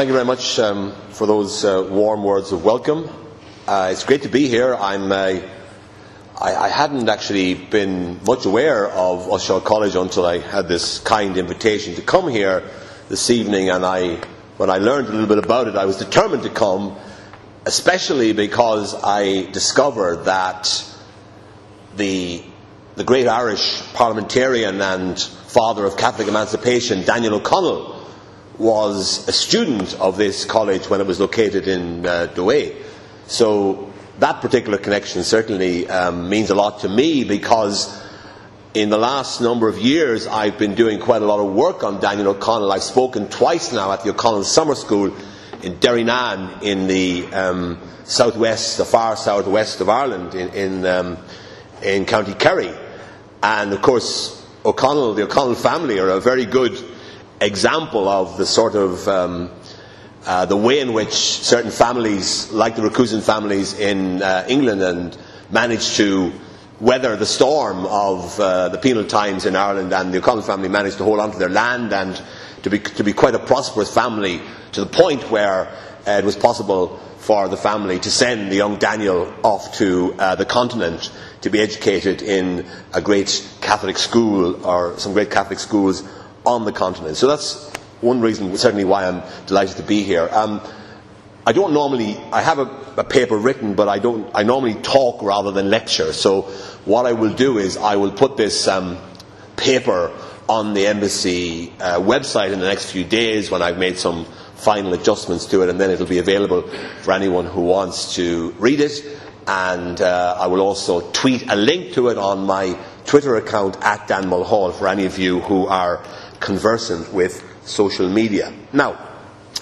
Thank you very much um, for those uh, warm words of welcome. Uh, it's great to be here. I'm, uh, I, I, hadn't actually been much aware of Ushaw College until I had this kind invitation to come here this evening, and I, when I learned a little bit about it, I was determined to come, especially because I discovered that the, the great Irish parliamentarian and father of Catholic emancipation, Daniel O'Connell, was a student of this college when it was located in uh, Douay. So that particular connection certainly um, means a lot to me because in the last number of years I've been doing quite a lot of work on Daniel O'Connell. I've spoken twice now at the O'Connell Summer School in Derrynane in the um, southwest, the far southwest of Ireland in, in, um, in County Kerry. And of course, O'Connell, the O'Connell family, are a very good example of the sort of um, uh, the way in which certain families, like the recusant families in uh, England, and managed to weather the storm of uh, the penal times in Ireland, and the O'Connell family managed to hold on to their land and to be, to be quite a prosperous family to the point where uh, it was possible for the family to send the young Daniel off to uh, the continent to be educated in a great Catholic school or some great Catholic schools on the continent. So that's one reason, certainly, why I'm delighted to be here. Um, I don't normally, I have a, a, paper written, but I don't, I normally talk rather than lecture. So what I will do is I will put this um, paper on the embassy uh, website in the next few days when I've made some final adjustments to it, and then it'll be available for anyone who wants to read it. And uh, I will also tweet a link to it on my Twitter account at Dan Mulhall for any of you who are conversant with social media. Now,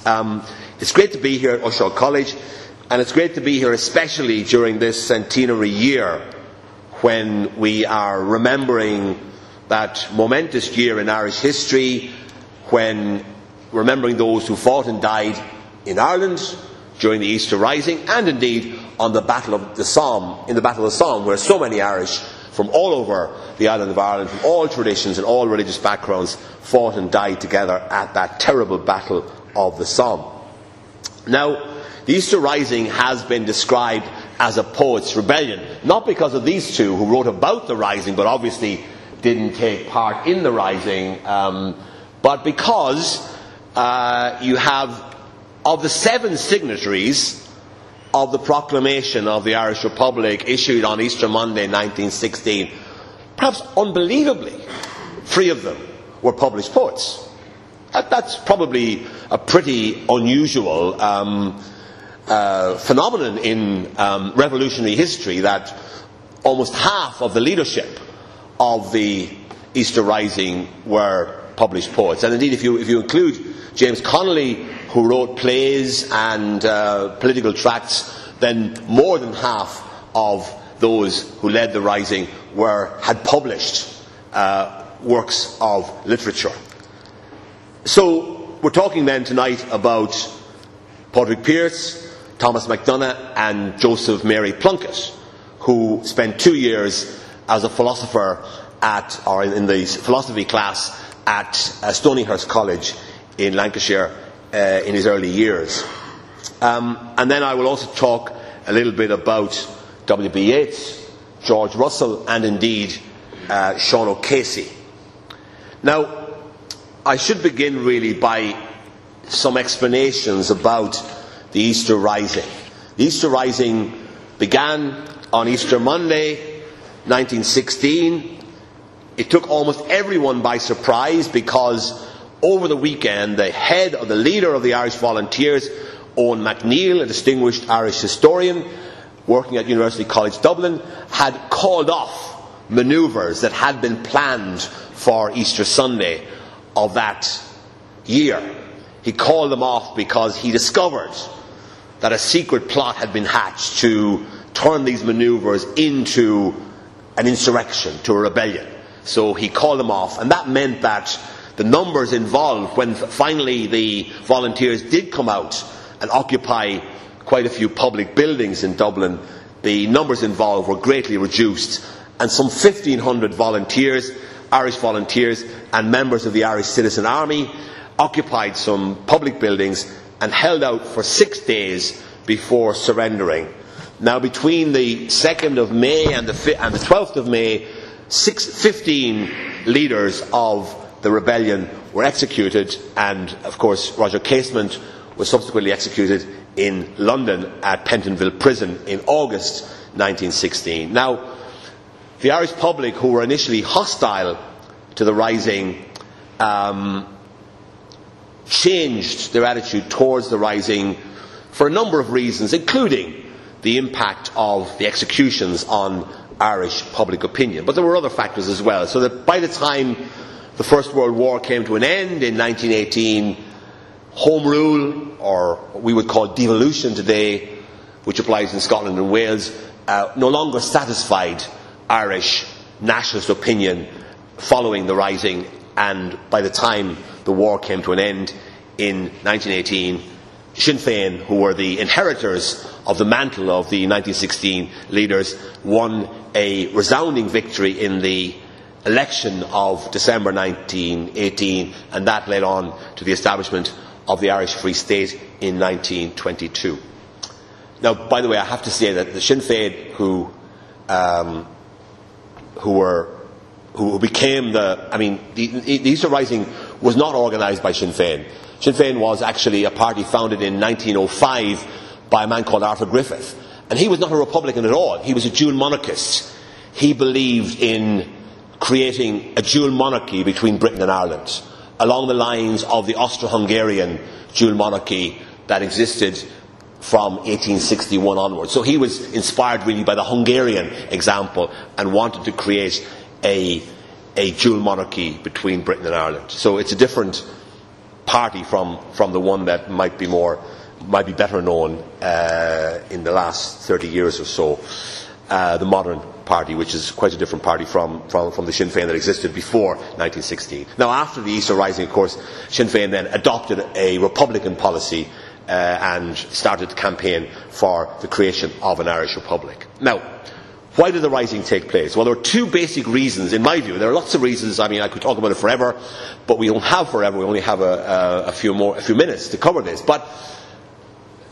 um, it's great to be here at Ushaw College, and it's great to be here especially during this centenary year when we are remembering that momentous year in Irish history, when remembering those who fought and died in Ireland during the Easter Rising, and indeed on the Battle of the Somme, in the Battle of the Somme, where so many Irish from all over the island of Ireland, from all traditions and all religious backgrounds, fought and died together at that terrible battle of the Somme. Now, the Easter Rising has been described as a poet's rebellion, not because of these two who wrote about the rising, but obviously didn't take part in the rising, um, but because uh, you have, of the seven signatories, of the proclamation of the Irish Republic issued on Easter Monday 1916, perhaps unbelievably, three of them were published poets. That's probably a pretty unusual um, uh, phenomenon in um, revolutionary history that almost half of the leadership of the Easter Rising were published poets. And indeed, if you, if you include James Connolly, who wrote plays and uh, political tracts, then more than half of those who led the rising were, had published uh, works of literature. So we're talking then tonight about Patrick Pearse, Thomas MacDonagh, and Joseph Mary Plunkett, who spent two years as a philosopher at, or in the philosophy class at uh, Stonyhurst College in Lancashire uh, in his early years. Um, and then I will also talk a little bit about W.B. Yeats, George Russell, and indeed uh, Sean O'Casey. Now, I should begin really by some explanations about the Easter Rising. The Easter Rising began on Easter Monday, 1916. It took almost everyone by surprise because over the weekend, the head or the leader of the Irish Volunteers, Eoin MacNeill, a distinguished Irish historian working at University College Dublin, had called off manoeuvres that had been planned for Easter Sunday of that year. He called them off because he discovered that a secret plot had been hatched to turn these manoeuvres into an insurrection, to a rebellion. So he called them off, and that meant that the numbers involved when finally the volunteers did come out and occupy quite a few public buildings in Dublin, the numbers involved were greatly reduced, and some 1,500 volunteers, Irish volunteers, and members of the Irish Citizen Army occupied some public buildings and held out for six days before surrendering. Now, between the 2nd of May and the, and the 12th of May, six, 15 leaders of the rebellion were executed, and of course, Roger Casement was subsequently executed in London at Pentonville Prison in August 1916. Now, the Irish public, who were initially hostile to the rising, um, changed their attitude towards the rising for a number of reasons, including the impact of the executions on Irish public opinion. But there were other factors as well, so that by the time the First World War came to an end in 1918, home rule, or what we would call devolution today, which applies in Scotland and Wales, uh, no longer satisfied Irish nationalist opinion following the rising, and by the time the war came to an end in 1918, Sinn Féin, who were the inheritors of the mantle of the 1916 leaders, won a resounding victory in the election of December 1918, and that led on to the establishment of the Irish Free State in 1922. Now, by the way, I have to say that the Sinn Féin, who um, who were who became the, I mean, the, the Easter Rising was not organised by Sinn Féin. Sinn Féin was actually a party founded in 1905 by a man called Arthur Griffith. And he was not a Republican at all. He was a dual monarchist. He believed in creating a dual monarchy between Britain and Ireland, along the lines of the Austro-Hungarian dual monarchy that existed from 1861 onwards. So he was inspired really by the Hungarian example and wanted to create a, a dual monarchy between Britain and Ireland. So it's a different party from, from the one that might be more might be better known uh, in the last 30 years or so, uh, the modern party, which is quite a different party from, from, from, the Sinn Féin that existed before 1916. Now, after the Easter Rising, of course, Sinn Féin then adopted a Republican policy uh, and started to campaign for the creation of an Irish Republic. Now, why did the rising take place? Well, there are two basic reasons, in my view. There are lots of reasons. I mean, I could talk about it forever, but we don't have forever. We only have a, a, a few more, a few minutes to cover this. But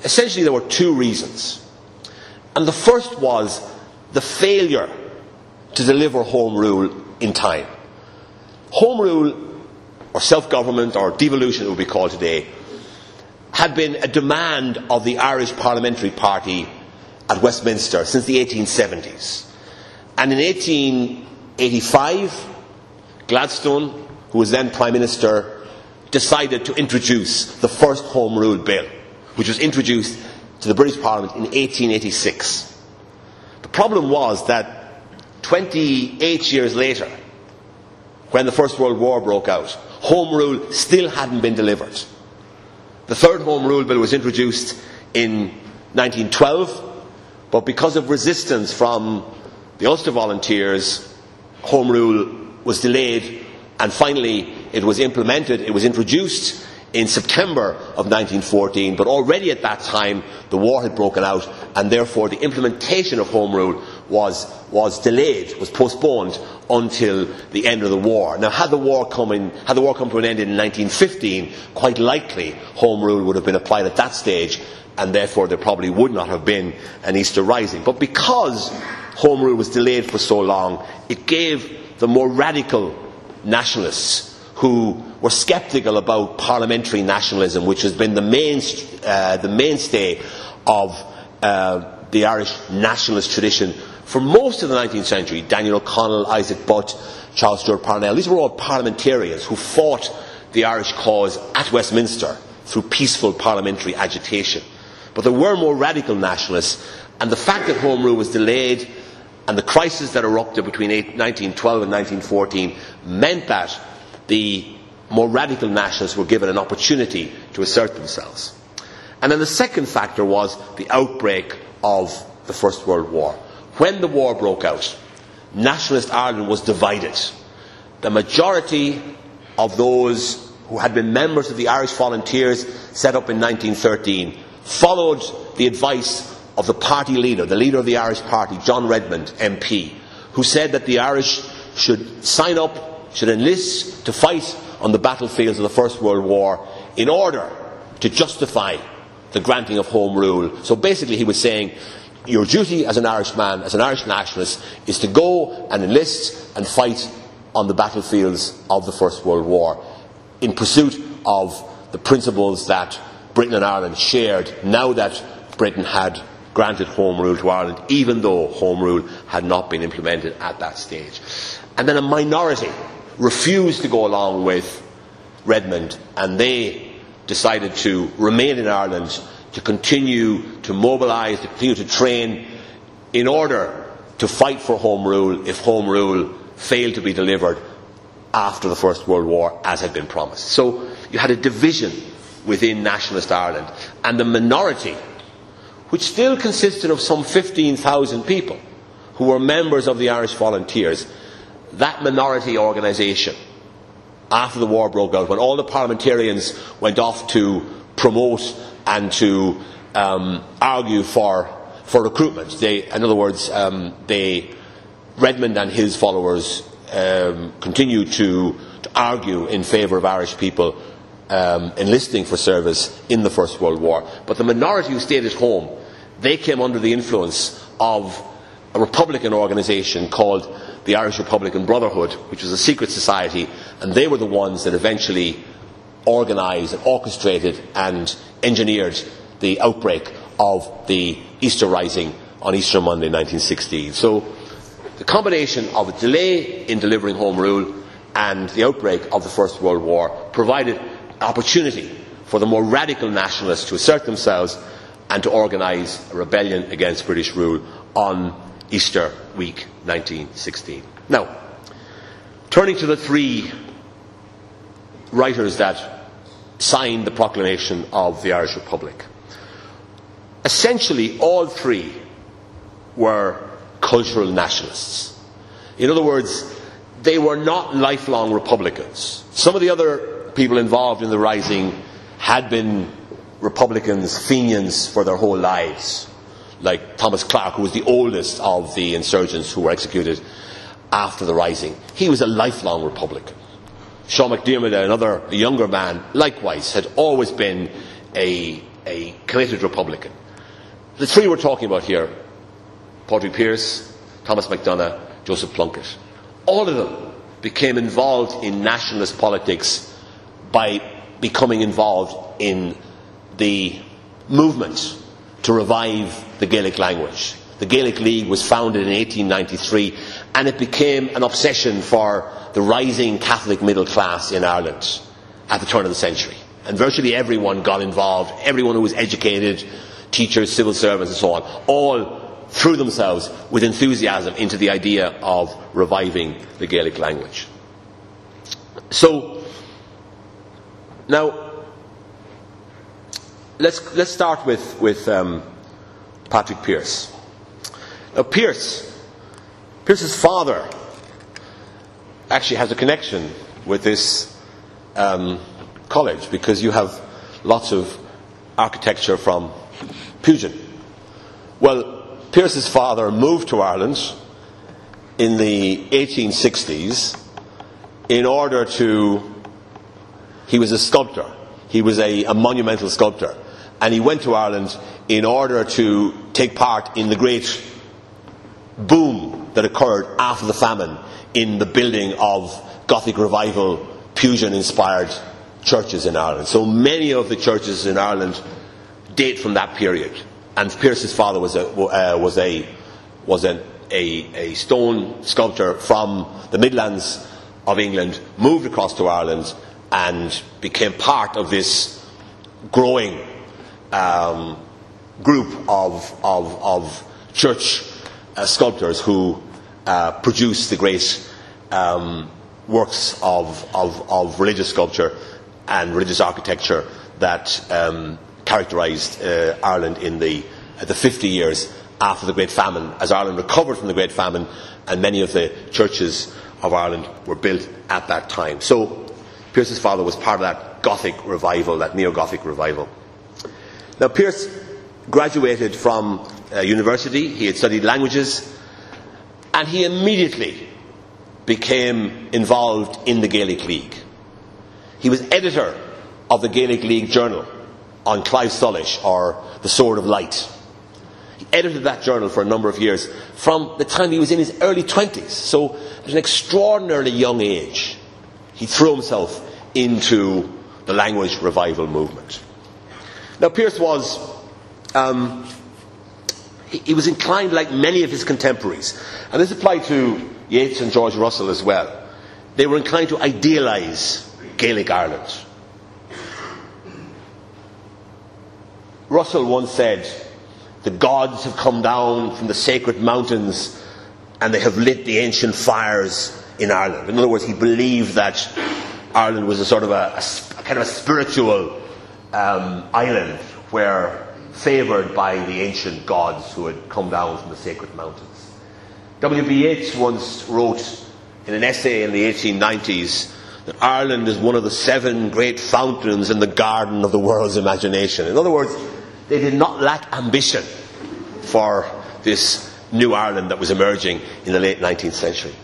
essentially, there were two reasons. And the first was the failure to deliver home rule in time. Home rule, or self government, or devolution, it would be called today, had been a demand of the Irish Parliamentary Party at Westminster since the 1870s. And in 1885, Gladstone, who was then Prime Minister, decided to introduce the first Home Rule Bill, which was introduced to the British Parliament in 1886. The problem was that 28 years later, when the First World War broke out, Home Rule still hadn't been delivered. The third Home Rule Bill was introduced in 1912 but because of resistance from the Ulster volunteers, Home Rule was delayed and finally it was implemented, it was introduced in September of 1914, but already at that time the war had broken out and therefore the implementation of Home Rule was, was delayed, was postponed until the end of the war. Now, had the war come in, had the war come to an end in 1915, quite likely Home Rule would have been applied at that stage and therefore there probably would not have been an Easter Rising. But because Home Rule was delayed for so long, it gave the more radical nationalists who were sceptical about parliamentary nationalism, which has been the, main, uh, the mainstay of uh, the Irish nationalist tradition for most of the 19th century. Daniel O'Connell, Isaac Butt, Charles Stewart Parnell, these were all parliamentarians who fought the Irish cause at Westminster through peaceful parliamentary agitation. But there were more radical nationalists, and the fact that Home Rule was delayed and the crisis that erupted between 1912 and 1914 meant that the more radical nationalists were given an opportunity to assert themselves. And then the second factor was the outbreak of the First World War. When the war broke out, nationalist Ireland was divided. The majority of those who had been members of the Irish Volunteers set up in 1913 followed the advice of the party leader, the leader of the Irish Party, John Redmond, MP, who said that the Irish should sign up, should enlist to fight on the battlefields of the First World War in order to justify the granting of home rule. So basically, he was saying, your duty as an Irishman, as an Irish nationalist, is to go and enlist and fight on the battlefields of the First World War in pursuit of the principles that Britain and Ireland shared now that Britain had granted home rule to Ireland, even though home rule had not been implemented at that stage. And then a minority refused to go along with Redmond, and they decided to remain in Ireland to continue to mobilise, to continue to train in order to fight for home rule if home rule failed to be delivered after the First World War as had been promised. So you had a division within nationalist Ireland and the minority, which still consisted of some 15,000 people who were members of the Irish Volunteers, that minority organisation, after the war broke out, when all the parliamentarians went off to promote and to um, argue for, for recruitment. They, in other words, um, they, Redmond and his followers um, continued to, to, argue in favour of Irish people um, enlisting for service in the First World War. But the minority who stayed at home, they came under the influence of a Republican organisation called the Irish Republican Brotherhood, which was a secret society, and they were the ones that eventually organised and orchestrated and engineered the outbreak of the Easter Rising on Easter Monday 1916. So the combination of a delay in delivering Home Rule and the outbreak of the First World War provided opportunity for the more radical nationalists to assert themselves and to organise a rebellion against British rule on Easter week 1916. Now, turning to the three writers that signed the proclamation of the Irish Republic. Essentially, all three were cultural nationalists. In other words, they were not lifelong Republicans. Some of the other people involved in the rising had been Republicans, Fenians for their whole lives, like Thomas Clarke, who was the oldest of the insurgents who were executed after the rising. He was a lifelong Republican. Sean McDermott, another younger man, likewise had always been a, a committed Republican. The three we're talking about here, Padraig Pearse, Thomas MacDonagh, Joseph Plunkett, all of them became involved in nationalist politics by becoming involved in the movement to revive the Gaelic language. The Gaelic League was founded in 1893 and it became an obsession for the rising Catholic middle class in Ireland at the turn of the century. And virtually everyone got involved, everyone who was educated, teachers, civil servants, and so on, all threw themselves with enthusiasm into the idea of reviving the Gaelic language. So, now, let's, let's start with, with um, Patrick Pearse. Now, Pearse, Pearse's father actually has a connection with this um, college because you have lots of architecture from Pugin. Well, Pearse's father moved to Ireland in the 1860s in order to. He was a sculptor, he was a, a monumental sculptor, and he went to Ireland in order to take part in the great boom that occurred after the famine in the building of Gothic revival, Pugin inspired churches in Ireland. So many of the churches in Ireland date from that period. And Pearse's father was a, uh, was a, was a, a, a stone sculptor from the Midlands of England, moved across to Ireland, and became part of this growing um, group of, of, of church uh, sculptors who uh, produced the great um, works of, of, of, religious sculpture and religious architecture that um, characterised uh, Ireland in the, the 50 years after the Great Famine, as Ireland recovered from the Great Famine, and many of the churches of Ireland were built at that time. So, Pearse's father was part of that Gothic revival, that neo Gothic revival. Now, Pearse graduated from uh, university, he had studied languages, and he immediately became involved in the Gaelic League. He was editor of the Gaelic League Journal, An Claidheamh Soluis or The Sword of Light. He edited that journal for a number of years from the time he was in his early 20s. So, at an extraordinarily young age, he threw himself into the language revival movement. Now, Pearse was, um, he, he was inclined like many of his contemporaries, and this applied to Yeats and George Russell as well. They were inclined to idealise Gaelic Ireland. Russell once said, The gods have come down from the sacred mountains and they have lit the ancient fires in Ireland. In other words, he believed that Ireland was a sort of a, a, a kind of a spiritual um, island were favoured by the ancient gods who had come down from the sacred mountains. W.B. Yeats once wrote in an essay in the 1890s that Ireland is one of the seven great fountains in the garden of the world's imagination. In other words, they did not lack ambition for this new Ireland that was emerging in the late 19th century.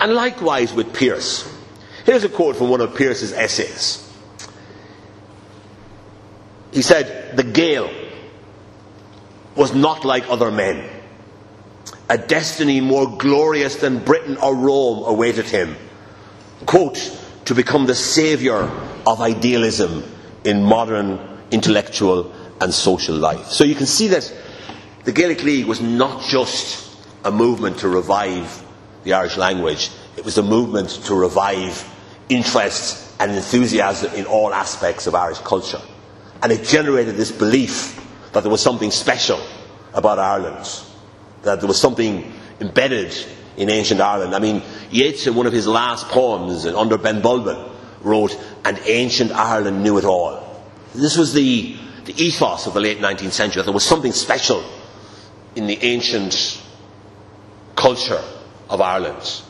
And likewise with Pearse. Here's a quote from one of Pearse's essays. He said, The Gael was not like other men. A destiny more glorious than Britain or Rome awaited him. Quote, to become the saviour of idealism in modern intellectual and social life. So you can see that the Gaelic League was not just a movement to revive the Irish language, it was a movement to revive interest and enthusiasm in all aspects of Irish culture. And it generated this belief that there was something special about Ireland, that there was something embedded in ancient Ireland. I mean, Yeats, in one of his last poems, under Ben Bulben, wrote, And ancient Ireland knew it all. This was the, the ethos of the late 19th century, that there was something special in the ancient culture of Ireland,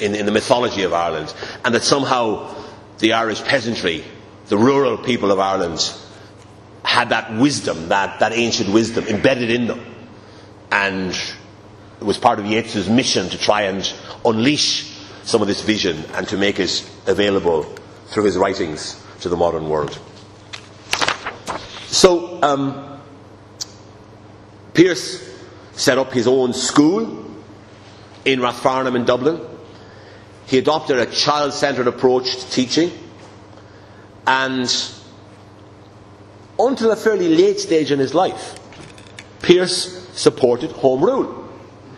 in, in the mythology of Ireland, and that somehow the Irish peasantry, the rural people of Ireland, had that wisdom, that, that ancient wisdom embedded in them. And it was part of Yeats's mission to try and unleash some of this vision and to make it available through his writings to the modern world. So, um, Pearse set up his own school in Rathfarnham in Dublin. He adopted a child centred approach to teaching, and until a fairly late stage in his life, Pearse supported Home Rule.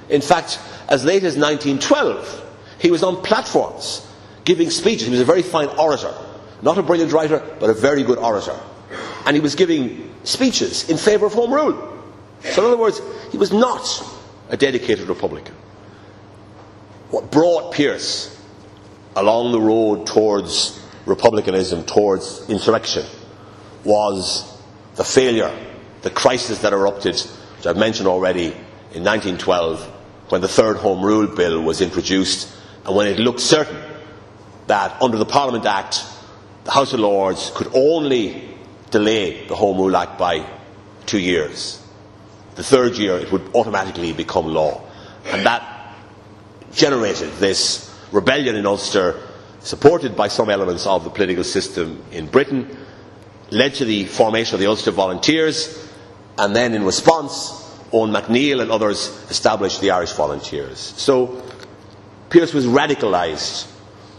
In fact, as late as 1912, he was on platforms giving speeches. He was a very fine orator. Not a brilliant writer, but a very good orator. And he was giving speeches in favour of Home Rule. So, in other words, he was not a dedicated Republican. What brought Pearse along the road towards republicanism, towards insurrection, was the failure, the crisis that erupted, which I've mentioned already, in 1912 when the third Home Rule Bill was introduced and when it looked certain that under the Parliament Act the House of Lords could only delay the Home Rule Act by two years. The third year it would automatically become law. And that generated this rebellion in Ulster, supported by some elements of the political system in Britain, led to the formation of the Ulster Volunteers, and then in response, Eoin MacNeill and others established the Irish Volunteers. So Pearse was radicalised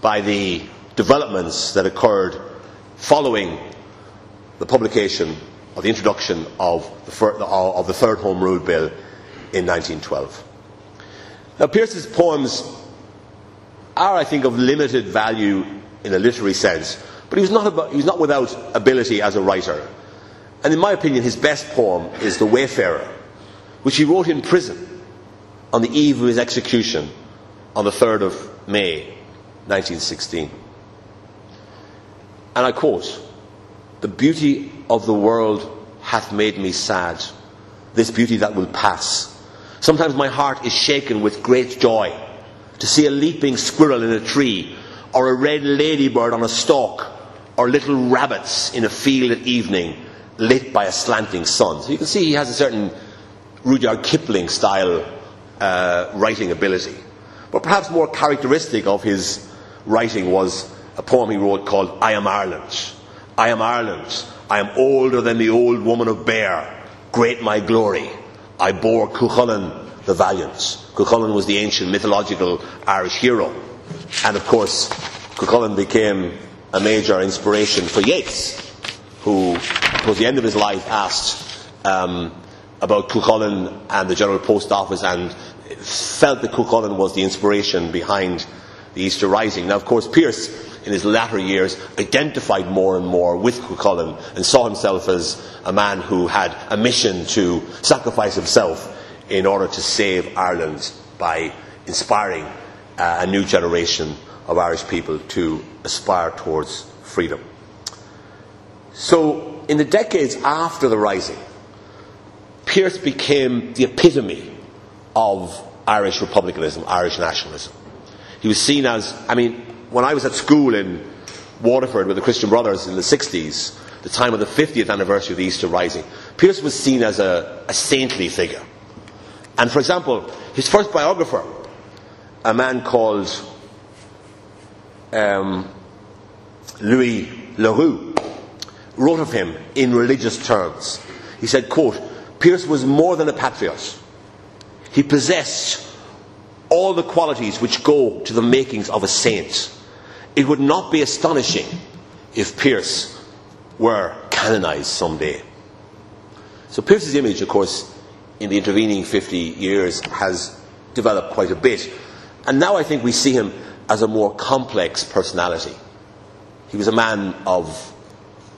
by the developments that occurred following the publication of the introduction of the, of the Third Home Rule Bill in 1912. Now, Pearse's poems are, I think, of limited value in a literary sense, but he was not, about, he was not without ability as a writer. And in my opinion, his best poem is The Wayfarer, which he wrote in prison on the eve of his execution on the 3rd of May 1916. And I quote, The beauty of the world hath made me sad, this beauty that will pass. Sometimes my heart is shaken with great joy to see a leaping squirrel in a tree, or a red ladybird on a stalk, or little rabbits in a field at evening lit by a slanting sun. So you can see he has a certain Rudyard Kipling style uh, writing ability. But perhaps more characteristic of his writing was a poem he wrote called I Am Ireland. I am Ireland. I am older than the old woman of Beare. Great my glory. I bore Cuchulainn the valiant. Cuchulainn was the ancient mythological Irish hero. And of course, Cuchulainn became a major inspiration for Yeats, who, towards the end of his life, asked um, about Cuchulainn and the General Post Office and felt that Cuchulainn was the inspiration behind the Easter Rising. Now, of course, Pearse in his latter years, identified more and more with Cuchulainn and saw himself as a man who had a mission to sacrifice himself in order to save Ireland by inspiring uh, a new generation of Irish people to aspire towards freedom. So, in the decades after the Rising, Pearse became the epitome of Irish republicanism, Irish nationalism. He was seen as, I mean, when I was at school in Waterford with the Christian Brothers in the 60s, the time of the 50th anniversary of the Easter Rising, Pearse was seen as a, a saintly figure. And for example, his first biographer, a man called um, Louis Le Roux, wrote of him in religious terms. He said, quote, Pearse was more than a patriot. He possessed all the qualities which go to the makings of a saint. It would not be astonishing if Pearse were canonized someday. So Pearse's image, of course, in the intervening 50 years has developed quite a bit. And now I think we see him as a more complex personality. He was a man of,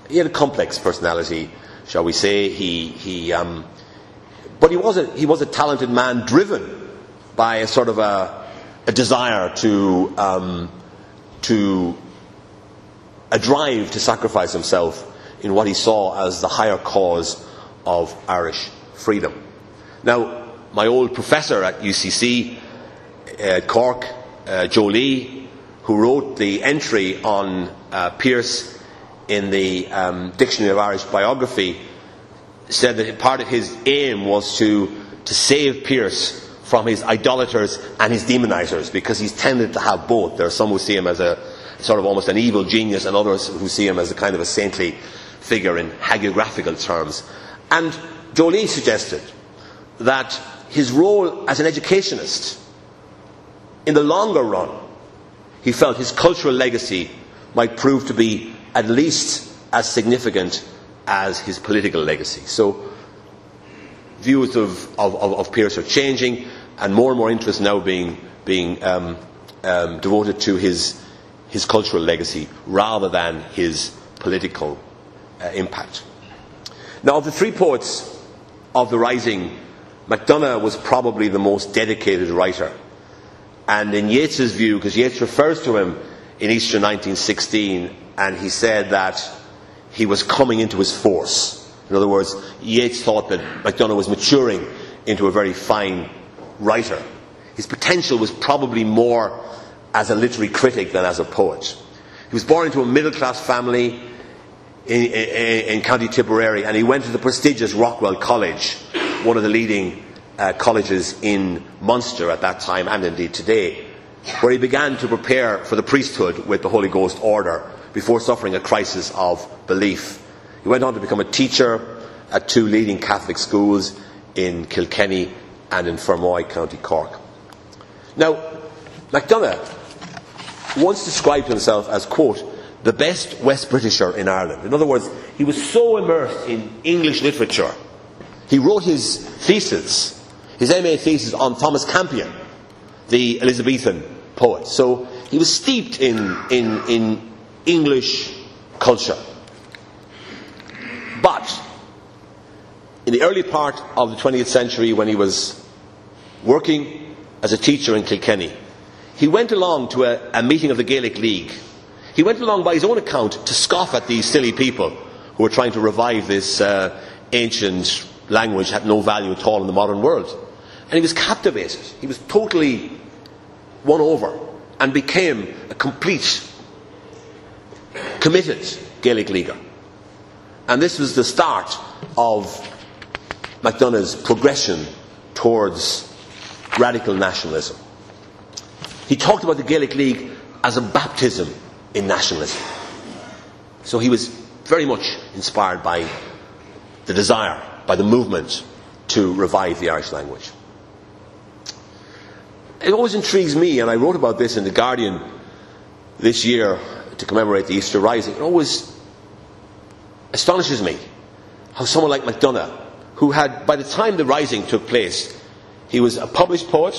he had a complex personality, shall we say. He, he, um, but he was, a, he was a talented man driven by a sort of a, a desire to, um, to a drive to sacrifice himself in what he saw as the higher cause of Irish freedom. Now, my old professor at UCC, uh, Cork, uh, Joe who wrote the entry on uh, Pearse in the um, Dictionary of Irish Biography, said that part of his aim was to, to save Pearse from his idolaters and his demonizers because he's tended to have both. There are some who see him as a sort of almost an evil genius and others who see him as a kind of a saintly figure in hagiographical terms. And Joe Lee suggested that his role as an educationist, in the longer run, he felt his cultural legacy might prove to be at least as significant as his political legacy. So views of, of, of, Pearse are changing, and more and more interest now being, being um, um, devoted to his, his cultural legacy rather than his political uh, impact. Now, of the three poets of the Rising, MacDonagh was probably the most dedicated writer. And in Yeats's view, because Yeats refers to him in Easter 1916, and he said that he was coming into his force. In other words, Yeats thought that MacDonagh was maturing into a very fine writer. His potential was probably more as a literary critic than as a poet. He was born into a middle class family in, in, in, County Tipperary and he went to the prestigious Rockwell College, one of the leading uh, colleges in Munster at that time and indeed today, where he began to prepare for the priesthood with the Holy Ghost order before suffering a crisis of belief. He went on to become a teacher at two leading Catholic schools in Kilkenny and in Fermoy, County Cork. Now, MacDonagh once described himself as, quote, the best West Britisher in Ireland. In other words, he was so immersed in English literature. He wrote his thesis, his MA thesis on Thomas Campion, the Elizabethan poet. So he was steeped in, in, in English culture. But in the early part of the 20th century, when he was working as a teacher in Kilkenny, he went along to a, a meeting of the Gaelic League. He went along by his own account to scoff at these silly people who were trying to revive this uh, ancient language had no value at all in the modern world. And he was captivated. He was totally won over and became a complete, committed Gaelic leaguer. And this was the start of MacDonagh's progression towards radical nationalism. He talked about the Gaelic League as a baptism in nationalism. So he was very much inspired by the desire, by the movement to revive the Irish language. It always intrigues me, and I wrote about this in The Guardian this year to commemorate the Easter Rising. It always astonishes me how someone like MacDonagh, who had, by the time the Rising took place, he was a published poet,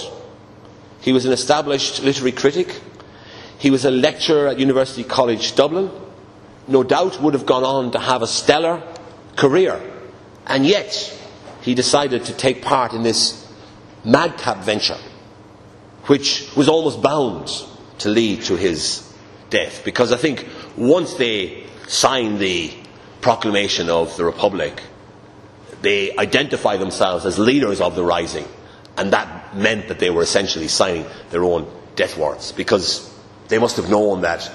he was an established literary critic, he was a lecturer at University College Dublin, no doubt would have gone on to have a stellar career, and yet he decided to take part in this madcap venture, which was almost bound to lead to his death. Because I think once they signed the proclamation of the Republic, they identified themselves as leaders of the rising, and that meant that they were essentially signing their own death warrants because they must have known that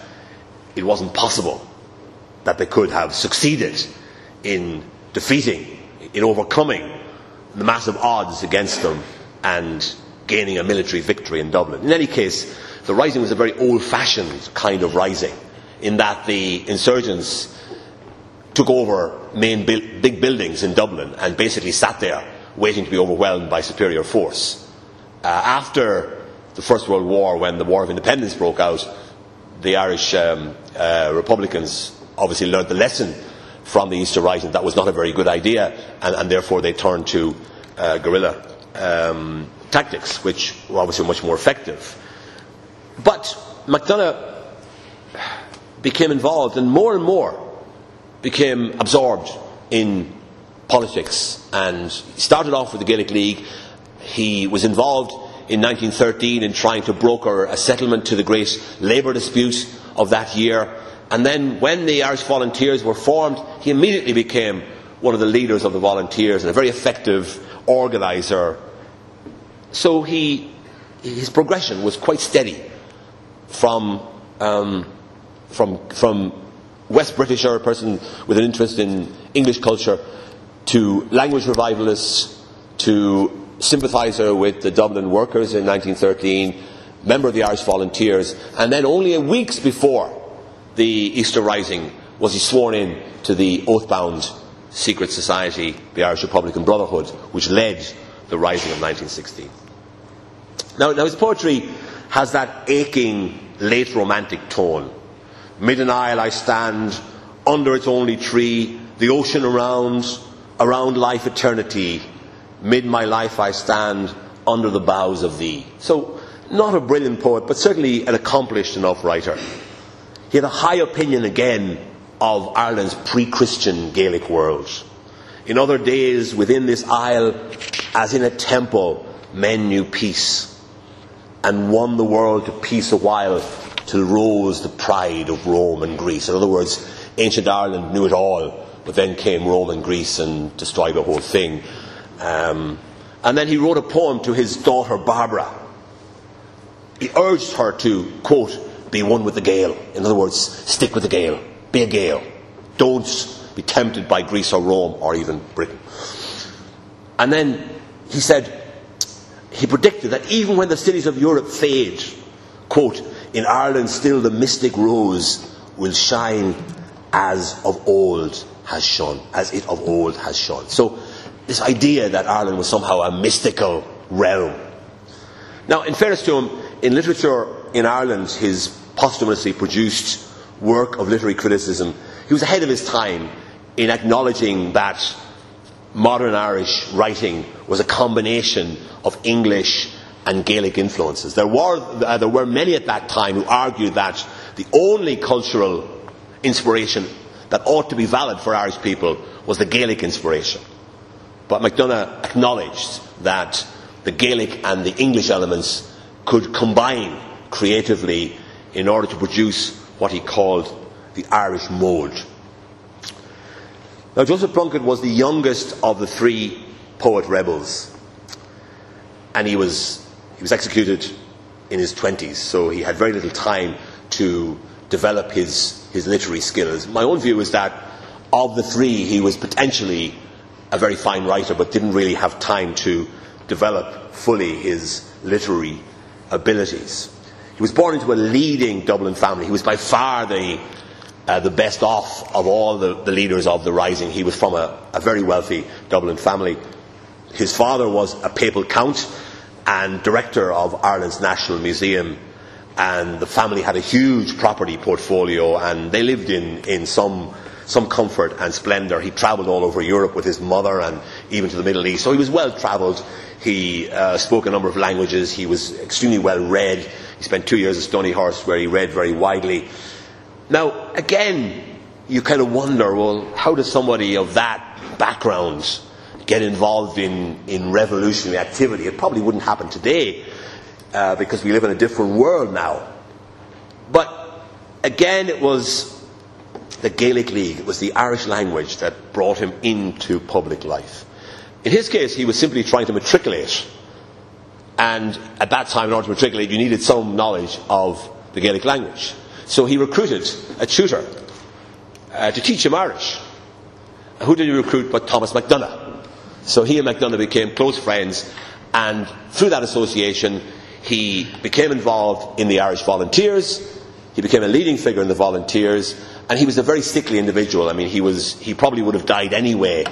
it wasn't possible that they could have succeeded in defeating, in overcoming the massive odds against them and gaining a military victory in Dublin. In any case, the rising was a very old fashioned kind of rising in that the insurgents took over main big buildings in Dublin and basically sat there waiting to be overwhelmed by superior force. Uh, after the First World War, when the War of Independence broke out, the Irish um, uh, Republicans obviously learned the lesson from the Easter Rising. That was not a very good idea, and, and therefore they turned to uh, guerrilla um, tactics, which were obviously much more effective. But MacDonagh became involved and more and more became absorbed in politics and started off with the Gaelic League. He was involved in 1913 in trying to broker a settlement to the great labour dispute of that year. And then when the Irish Volunteers were formed, he immediately became one of the leaders of the volunteers and a very effective organiser. So he, his progression was quite steady from, um, from, from West Britisher, a person with an interest in English culture, to language revivalist, to sympathiser with the Dublin workers in 1913, member of the Irish Volunteers, and then only a weeks before the Easter Rising was he sworn in to the oath-bound secret society, the Irish Republican Brotherhood, which led the Rising of 1916. Now, now his poetry has that aching late romantic tone. Mid an isle I stand, under its only tree, the ocean around, around life eternity. Mid my life I stand, under the boughs of thee. So, not a brilliant poet, but certainly an accomplished enough writer. He had a high opinion again of Ireland's pre-Christian Gaelic world. In other days, within this isle, as in a temple, men knew peace and won the world to peace a while till rose the pride of Rome and Greece. In other words, ancient Ireland knew it all, but then came Rome and Greece and destroyed the whole thing. Um, and then he wrote a poem to his daughter Barbara. He urged her to, quote, be one with the Gael. In other words, stick with the Gael. Be a Gael. Don't be tempted by Greece or Rome or even Britain. And then he said, he predicted that even when the cities of Europe fade, quote, in Ireland still the mystic rose will shine as of old has shone, as it of old has shone. So, this idea that Ireland was somehow a mystical realm. Now, in fairness to him, in literature in Ireland, his posthumously produced work of literary criticism, he was ahead of his time in acknowledging that modern Irish writing was a combination of English and Gaelic influences. There were, uh, there were many at that time who argued that the only cultural inspiration that ought to be valid for Irish people was the Gaelic inspiration. But MacDonagh acknowledged that the Gaelic and the English elements could combine creatively in order to produce what he called the Irish mould. Now, Joseph Plunkett was the youngest of the three poet rebels, and he was, he was executed in his 20s, so he had very little time to develop his, his literary skills. My own view is that of the three, he was potentially a very fine writer, but didn't really have time to develop fully his literary abilities. He was born into a leading Dublin family. He was by far the uh, the best off of all the, the, leaders of the rising. He was from a, a very wealthy Dublin family. His father was a papal count and director of Ireland's National Museum and the family had a huge property portfolio and they lived in, in some, some comfort and splendour. He travelled all over Europe with his mother and even to the Middle East. So he was well travelled. He uh, spoke a number of languages. He was extremely well read. He spent two years at Stonyhurst where he read very widely. Now, again, you kind of wonder, well, how does somebody of that background get involved in, in revolutionary activity? It probably wouldn't happen today uh, because we live in a different world now. But again, it was the Gaelic League, it was the Irish language that brought him into public life. In his case, he was simply trying to matriculate. And at that time, in order to matriculate, you needed some knowledge of the Gaelic language. So he recruited a tutor uh, to teach him Irish. Who did he recruit but Thomas MacDonagh? So he and MacDonagh became close friends, and through that association, he became involved in the Irish Volunteers. He became a leading figure in the Volunteers, and he was a very sickly individual. I mean, he, was, he probably would have died anyway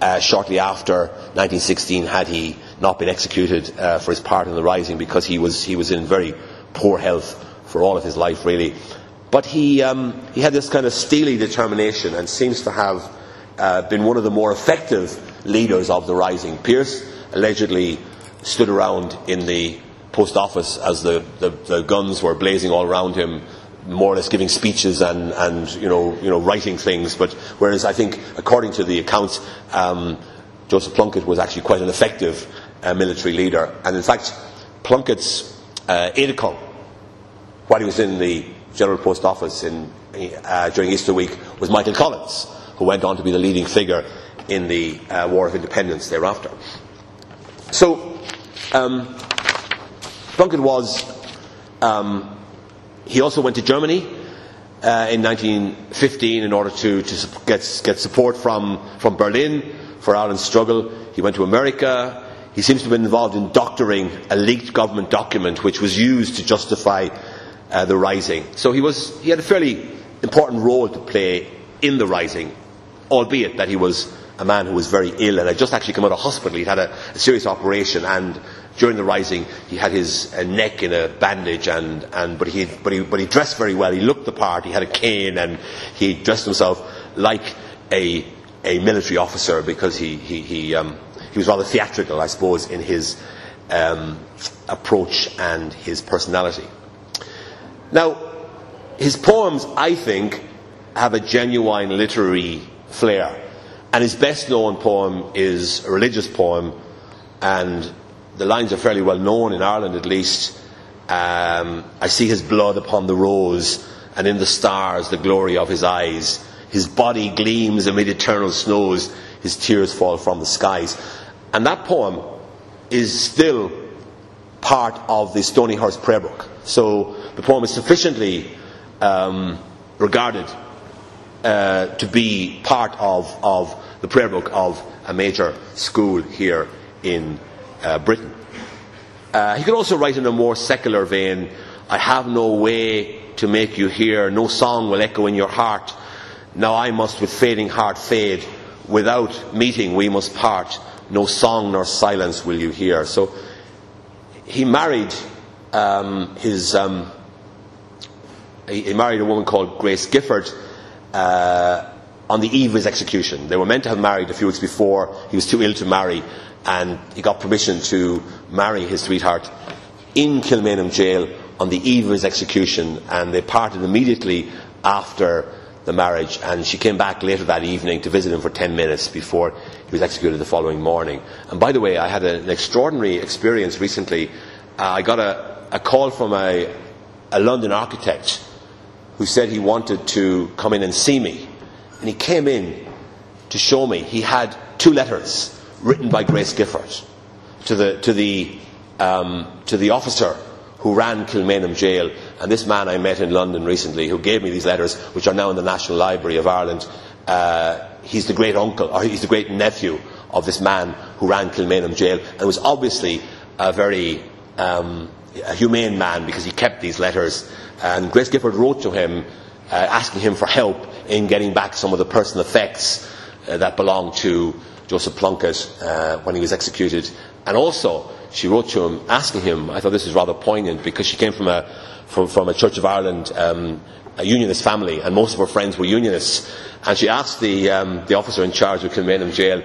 uh, shortly after 1916 had he not been executed uh, for his part in the Rising because he was, he was in very poor health for all of his life, really. But he, um, he had this kind of steely determination and seems to have uh, been one of the more effective leaders of the Rising. Pearse allegedly stood around in the post office as the, the, the, guns were blazing all around him, more or less giving speeches and, and you, know, you know, writing things. But whereas I think, according to the accounts, um, Joseph Plunkett was actually quite an effective uh, military leader. And in fact, Plunkett's uh, aide while he was in the General Post Office in, uh, during Easter week, was Michael Collins, who went on to be the leading figure in the uh, War of Independence thereafter. So, um, Plunkett was, um, he also went to Germany uh, in 1915 in order to, to get, get support from, from Berlin for Ireland's struggle. He went to America. He seems to have been involved in doctoring a leaked government document which was used to justify uh, the rising. So he, was, he had a fairly important role to play in the rising, albeit that he was a man who was very ill and had just actually come out of hospital. He'd had a, a serious operation and during the rising, he had his uh, neck in a bandage, and, and but, he, but, he, but he dressed very well. He looked the part. He had a cane, and he dressed himself like a, a military officer because he, he, he, um, he was rather theatrical, I suppose, in his um, approach and his personality. Now, his poems, I think, have a genuine literary flair. And his best known poem is a religious poem, and the lines are fairly well known in Ireland at least. Um, I see his blood upon the rose, and in the stars the glory of his eyes. His body gleams amid eternal snows, his tears fall from the skies. And that poem is still part of the Stonyhurst prayer book. So the poem is sufficiently um, regarded uh, to be part of, of the prayer book of a major school here in uh, Britain. Uh, he could also write in a more secular vein I have no way to make you hear, no song will echo in your heart. Now I must with fading heart fade. Without meeting we must part. No song nor silence will you hear. So he married um, his. Um, he, married a woman called Grace Gifford uh, on the eve of his execution. They were meant to have married a few weeks before. He was too ill to marry, and he got permission to marry his sweetheart in Kilmainham jail on the eve of his execution, and they parted immediately after the marriage, and she came back later that evening to visit him for 10 minutes before he was executed the following morning. And by the way, I had an extraordinary experience recently. Uh, I got a, a call from a, a London architect who said he wanted to come in and see me. And he came in to show me. He had two letters written by Grace Gifford to the, to the, um, to the officer who ran Kilmainham jail. And this man I met in London recently, who gave me these letters, which are now in the National Library of Ireland, uh, he's the great uncle, or he's the great nephew of this man who ran Kilmainham jail, and was obviously a very um, a humane man because he kept these letters. And Grace Gifford wrote to him uh, asking him for help in getting back some of the personal effects uh, that belonged to Joseph Plunkett uh, when he was executed. And also, she wrote to him asking him, I thought this was rather poignant because she came from a, from, from a Church of Ireland um, a unionist family, and most of her friends were unionists. And she asked the, um, the officer in charge of Kilmainham Jail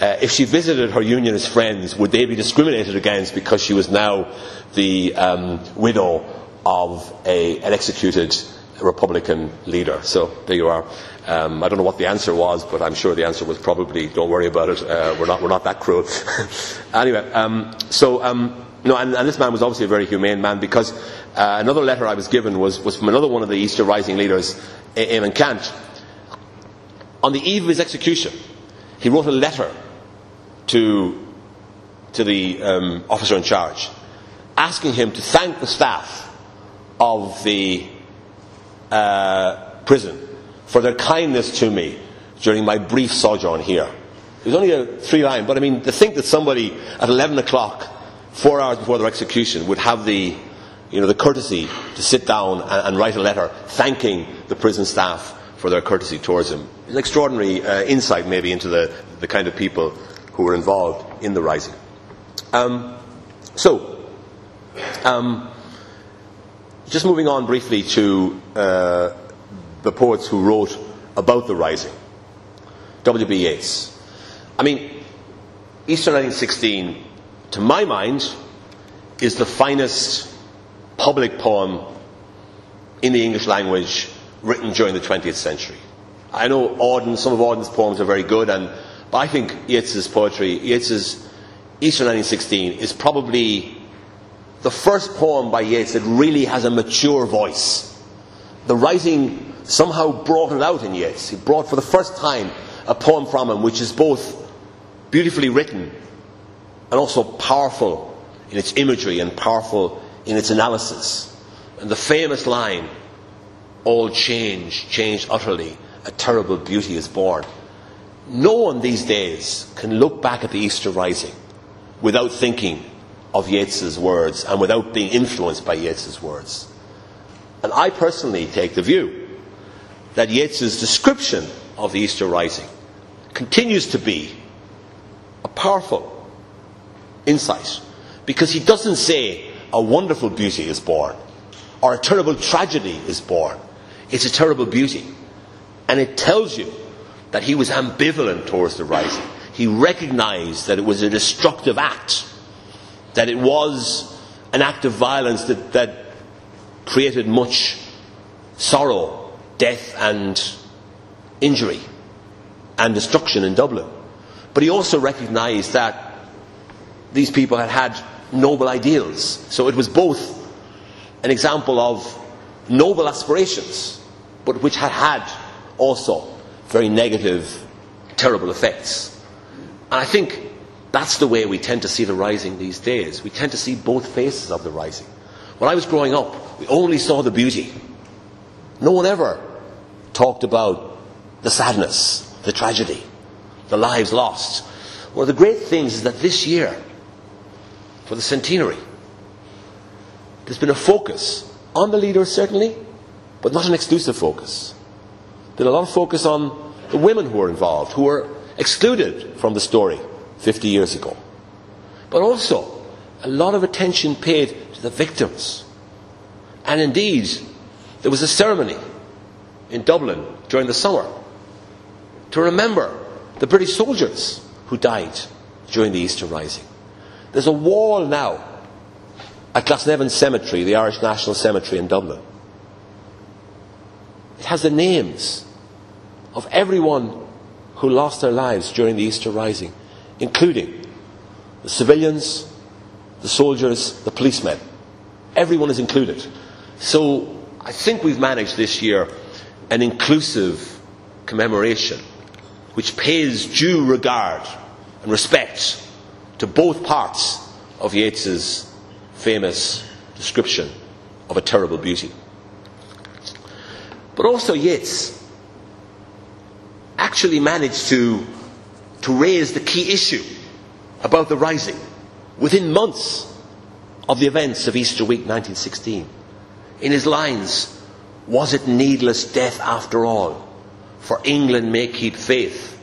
uh, if she visited her unionist friends, would they be discriminated against because she was now the um, widow of a, an executed Republican leader? So there you are. Um, I don't know what the answer was, but I'm sure the answer was probably, don't worry about it, uh, we're, not, we're not that cruel. anyway, um, so, um, no, and, and, this man was obviously a very humane man because uh, another letter I was given was, was from another one of the Easter Rising leaders, Eamon Ceannt. On the eve of his execution, he wrote a letter to, to the um, officer in charge, asking him to thank the staff of the uh, prison for their kindness to me during my brief sojourn here. It was only a three line, but I mean, to think that somebody at 11 o'clock, four hours before their execution, would have the, you know, the courtesy to sit down and, and write a letter thanking the prison staff for their courtesy towards him. It's an extraordinary uh, insight, maybe, into the, the kind of people who were involved in the rising. Um, so, um, just moving on briefly to uh, the poets who wrote about the rising. W.B. Yeats. I mean, Easter 1916, to my mind, is the finest public poem in the English language written during the 20th century. I know Auden, some of Auden's poems are very good, and but I think Yeats's poetry, Yeats's Easter 1916, is probably the first poem by Yeats that really has a mature voice. The writing somehow brought it out in Yeats. He brought for the first time a poem from him which is both beautifully written and also powerful in its imagery and powerful in its analysis. And the famous line, all change, changed utterly, a terrible beauty is born. No one these days can look back at the Easter Rising without thinking of Yeats's words and without being influenced by Yeats's words. And I personally take the view that Yeats's description of the Easter Rising continues to be a powerful insight because he doesn't say a wonderful beauty is born or a terrible tragedy is born. It's a terrible beauty. And it tells you that he was ambivalent towards the rising. He recognized that it was a destructive act, that it was an act of violence that, that created much sorrow, death, and injury and destruction in Dublin. But he also recognized that these people had had noble ideals. So it was both an example of noble aspirations, but which had had also very negative, terrible effects. And I think that's the way we tend to see the rising these days. We tend to see both faces of the rising. When I was growing up, we only saw the beauty. No one ever talked about the sadness, the tragedy, the lives lost. One of the great things is that this year, for the centenary, there's been a focus on the leaders, certainly, but not an exclusive focus. Did a lot of focus on the women who were involved, who were excluded from the story 50 years ago. But also, a lot of attention paid to the victims. And indeed, there was a ceremony in Dublin during the summer to remember the British soldiers who died during the Easter Rising. There's a wall now at Glasnevin Cemetery, the Irish National Cemetery in Dublin. It has the names of everyone who lost their lives during the Easter Rising, including the civilians, the soldiers, the policemen. Everyone is included. So I think we've managed this year an inclusive commemoration which pays due regard and respect to both parts of Yeats's famous description of a terrible beauty. But also Yeats actually managed to, to raise the key issue about the rising within months of the events of Easter week 1916. In his lines, Was it needless death after all? For England may keep faith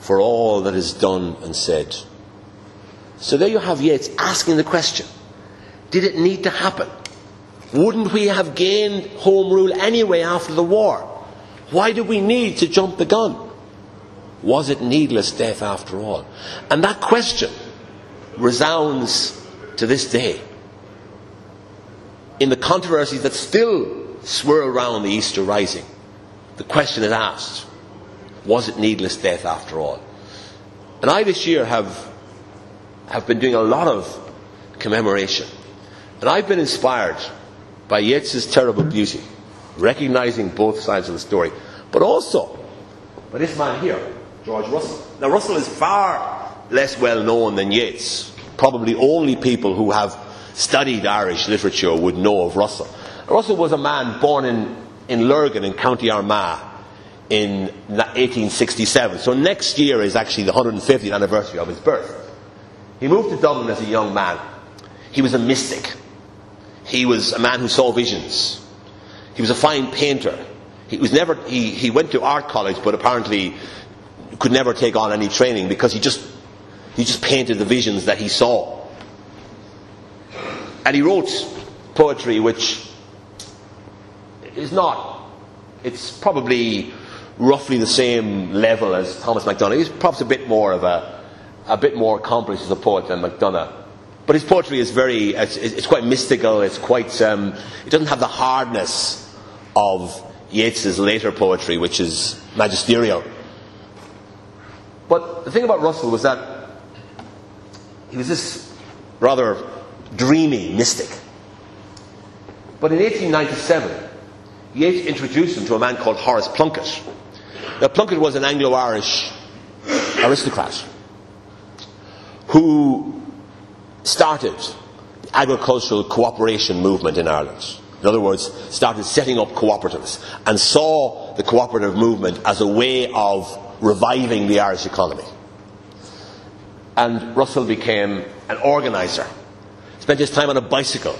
for all that is done and said. So there you have Yeats asking the question Did it need to happen? Wouldn't we have gained home rule anyway after the war? Why did we need to jump the gun? Was it needless death after all? And that question resounds to this day in the controversies that still swirl around the Easter Rising. The question is asked was it needless death after all? And I this year have, have been doing a lot of commemoration. And I've been inspired by Yeats's terrible beauty, recognizing both sides of the story, but also by this man here, George Russell. Now, Russell is far less well known than Yeats. Probably only people who have studied Irish literature would know of Russell. Russell was a man born in, in Lurgan in County Armagh in 1867. So next year is actually the 150th anniversary of his birth. He moved to Dublin as a young man. He was a mystic. He was a man who saw visions. He was a fine painter. He was never he, he went to art college but apparently could never take on any training because he just he just painted the visions that he saw. And he wrote poetry which is not it's probably roughly the same level as Thomas MacDonagh. He's perhaps a bit more of a a bit more accomplished as a poet than MacDonagh. But his poetry is very, it's, it's quite mystical, it's quite, um, it doesn't have the hardness of Yeats's later poetry, which is magisterial. But the thing about Russell was that he was this rather dreamy mystic. But in 1897, Yeats introduced him to a man called Horace Plunkett. Now, Plunkett was an Anglo Irish aristocrat who started the agricultural cooperation movement in Ireland. In other words, started setting up cooperatives and saw the cooperative movement as a way of reviving the Irish economy. And Russell became an organiser. Spent his time on a bicycle,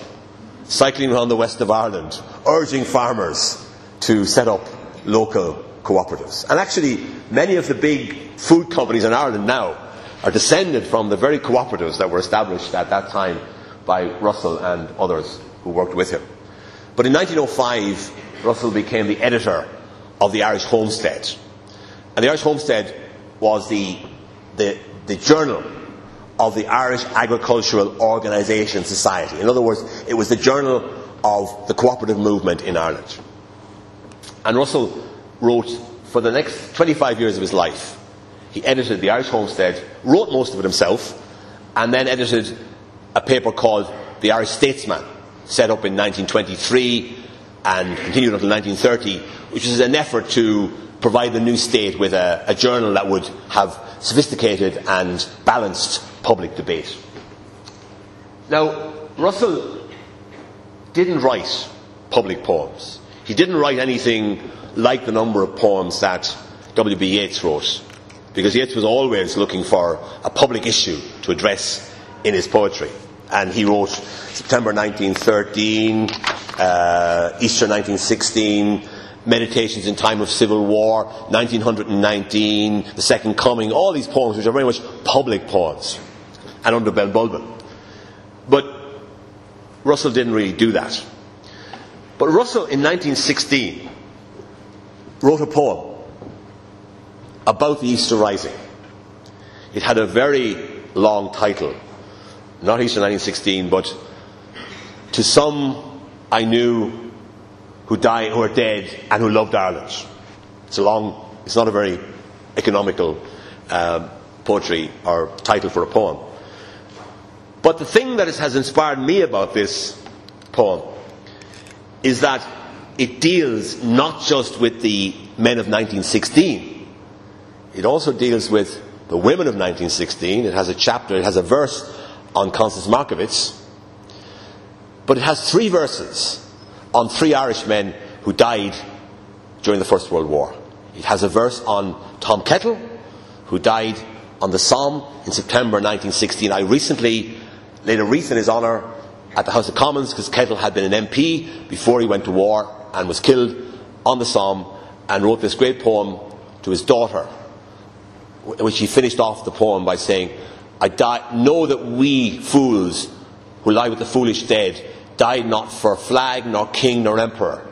cycling around the west of Ireland, urging farmers to set up local cooperatives. And actually, many of the big food companies in Ireland now are descended from the very cooperatives that were established at that time by Russell and others who worked with him. But in 1905, Russell became the editor of the Irish Homestead. And the Irish Homestead was the, the, the journal of the Irish Agricultural Organisation Society. In other words, it was the journal of the cooperative movement in Ireland. And Russell wrote for the next 25 years of his life he edited the Irish Homestead, wrote most of it himself, and then edited a paper called The Irish Statesman, set up in 1923 and continued until 1930, which was an effort to provide the new state with a, a journal that would have sophisticated and balanced public debate. Now, Russell didn't write public poems. He didn't write anything like the number of poems that W.B. Yeats wrote because Yeats was always looking for a public issue to address in his poetry. And he wrote September 1913, uh, Easter 1916, Meditations in Time of Civil War, 1919, The Second Coming, all these poems which are very much public poems, and under Bell But Russell didn't really do that. But Russell in 1916 wrote a poem about the Easter Rising. It had a very long title, not Easter 1916, but To Some I Knew Who Died, Who Are Dead, and Who Loved Ireland. It's a long, it's not a very economical uh, poetry or title for a poem. But the thing that has inspired me about this poem is that it deals not just with the men of 1916, it also deals with the women of 1916. It has a chapter, it has a verse on Constance Markievicz. But it has three verses on three Irishmen who died during the First World War. It has a verse on Tom Kettle, who died on the Somme in September 1916. I recently laid a wreath in his honour at the House of Commons because Kettle had been an MP before he went to war and was killed on the Somme and wrote this great poem to his daughter, which he finished off the poem by saying, I die, know that we fools who lie with the foolish dead died not for flag, nor king, nor emperor,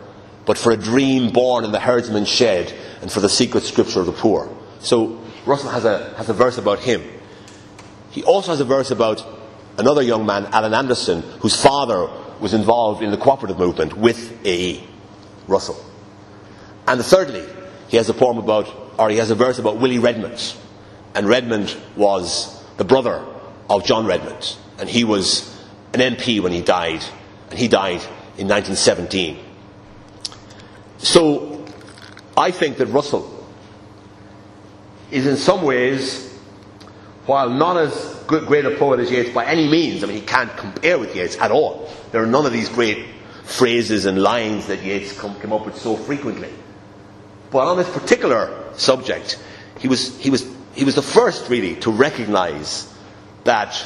but for a dream born in the herdsman's shed and for the secret scripture of the poor. So Russell has a, has a verse about him. He also has a verse about another young man, Alan Anderson, whose father was involved in the cooperative movement with AE, Russell. And thirdly, he has a poem about, or he has a verse about Willie Redmond. And Redmond was the brother of John Redmond. And he was an MP when he died. He died in 1917. So, I think that Russell is in some ways, while not as great a poet as Yeats by any means, I mean, he can't compare with Yeats at all. There are none of these great phrases and lines that Yeats come, came up with so frequently. But on this particular subject, he was, he was, he was the first really to recognize that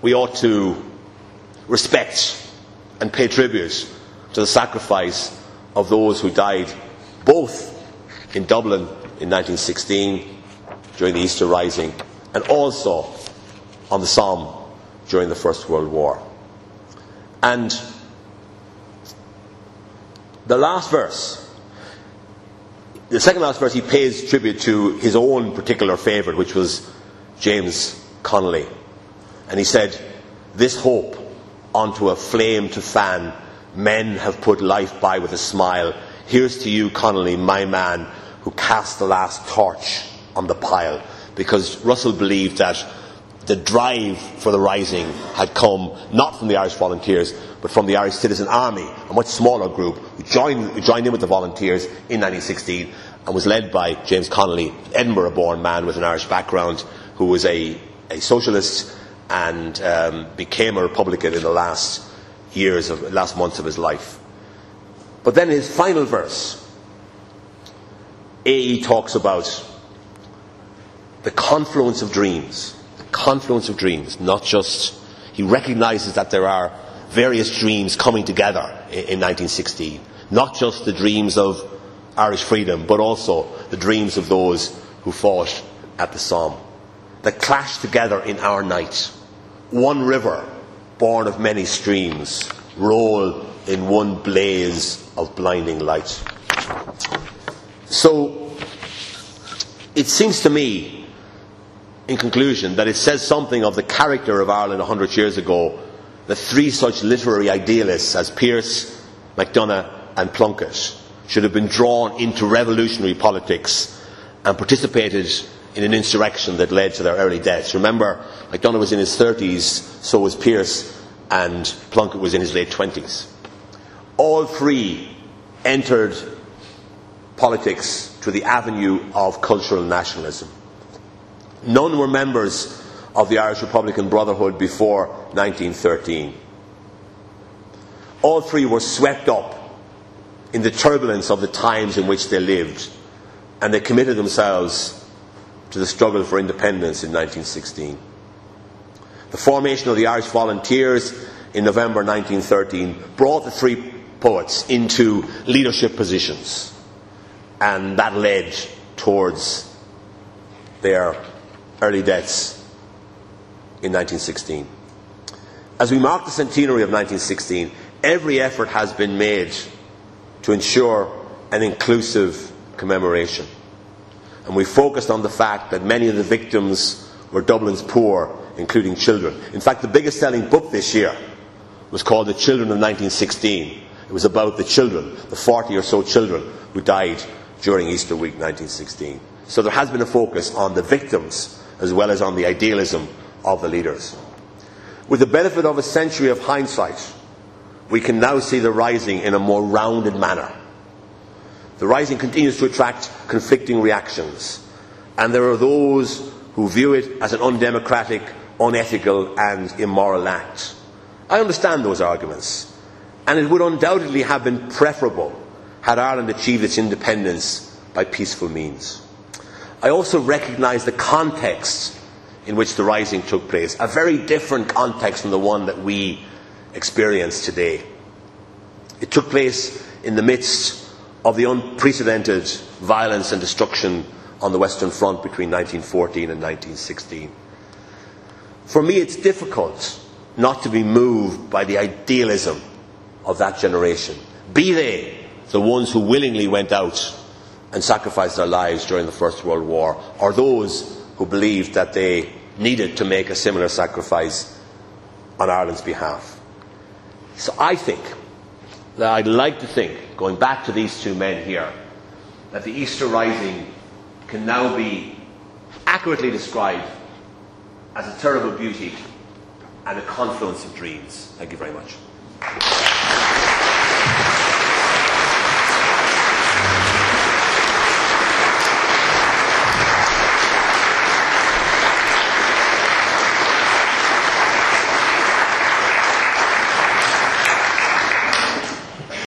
we ought to respect and pay tribute to the sacrifice of those who died both in Dublin in 1916 during the Easter Rising and also on the Somme during the First World War. And the last verse the second last verse, he pays tribute to his own particular favourite, which was James Connolly. And he said, This hope onto a flame to fan, men have put life by with a smile. Here's to you, Connolly, my man, who cast the last torch on the pile. Because Russell believed that the drive for the rising had come not from the Irish volunteers, but from the Irish Citizen Army, a much smaller group who joined, who joined in with the volunteers in 1916 and was led by James Connolly, an Edinburgh born man with an Irish background, who was a, a socialist and um, became a Republican in the last years of last months of his life. But then his final verse, A.E. talks about the confluence of dreams. The confluence of dreams, not just, he recognizes that there are various dreams coming together in, in 1916. Not just the dreams of Irish freedom, but also the dreams of those who fought at the Somme. That clash together in our night. One river, born of many streams, roll in one blaze of blinding light. So, it seems to me, in conclusion, that it says something of the character of Ireland a hundred years ago that three such literary idealists as Pearse, MacDonagh, and Plunkett should have been drawn into revolutionary politics and participated in an insurrection that led to their early deaths. Remember, MacDonagh was in his 30s, so was Pearse, and Plunkett was in his late 20s. All three entered politics through the avenue of cultural nationalism. None were members of the Irish Republican Brotherhood before 1913. All three were swept up in the turbulence of the times in which they lived, and they committed themselves to the struggle for independence in 1916. The formation of the Irish Volunteers in November 1913 brought the three poets into leadership positions, and that led towards their early deaths in 1916. As we mark the centenary of 1916, every effort has been made to ensure an inclusive commemoration. And we focused on the fact that many of the victims were Dublin's poor, including children. In fact, the biggest selling book this year was called The Children of 1916. It was about the children, the 40 or so children who died during Easter week 1916. So there has been a focus on the victims as well as on the idealism of the leaders. With the benefit of a century of hindsight, we can now see the rising in a more rounded manner. The rising continues to attract conflicting reactions, and there are those who view it as an undemocratic, unethical, and immoral act. I understand those arguments, and it would undoubtedly have been preferable had Ireland achieved its independence by peaceful means. I also recognise the context in which the rising took place, a very different context from the one that we experience today. It took place in the midst of the unprecedented violence and destruction on the Western Front between 1914 and 1916. For me, it's difficult not to be moved by the idealism of that generation, be they the ones who willingly went out and sacrificed their lives during the First World War, or those who believed that they needed to make a similar sacrifice on Ireland's behalf. So I think that I'd like to think, going back to these two men here, that the Easter Rising can now be accurately described as a terrible beauty and a confluence of dreams. Thank you very much.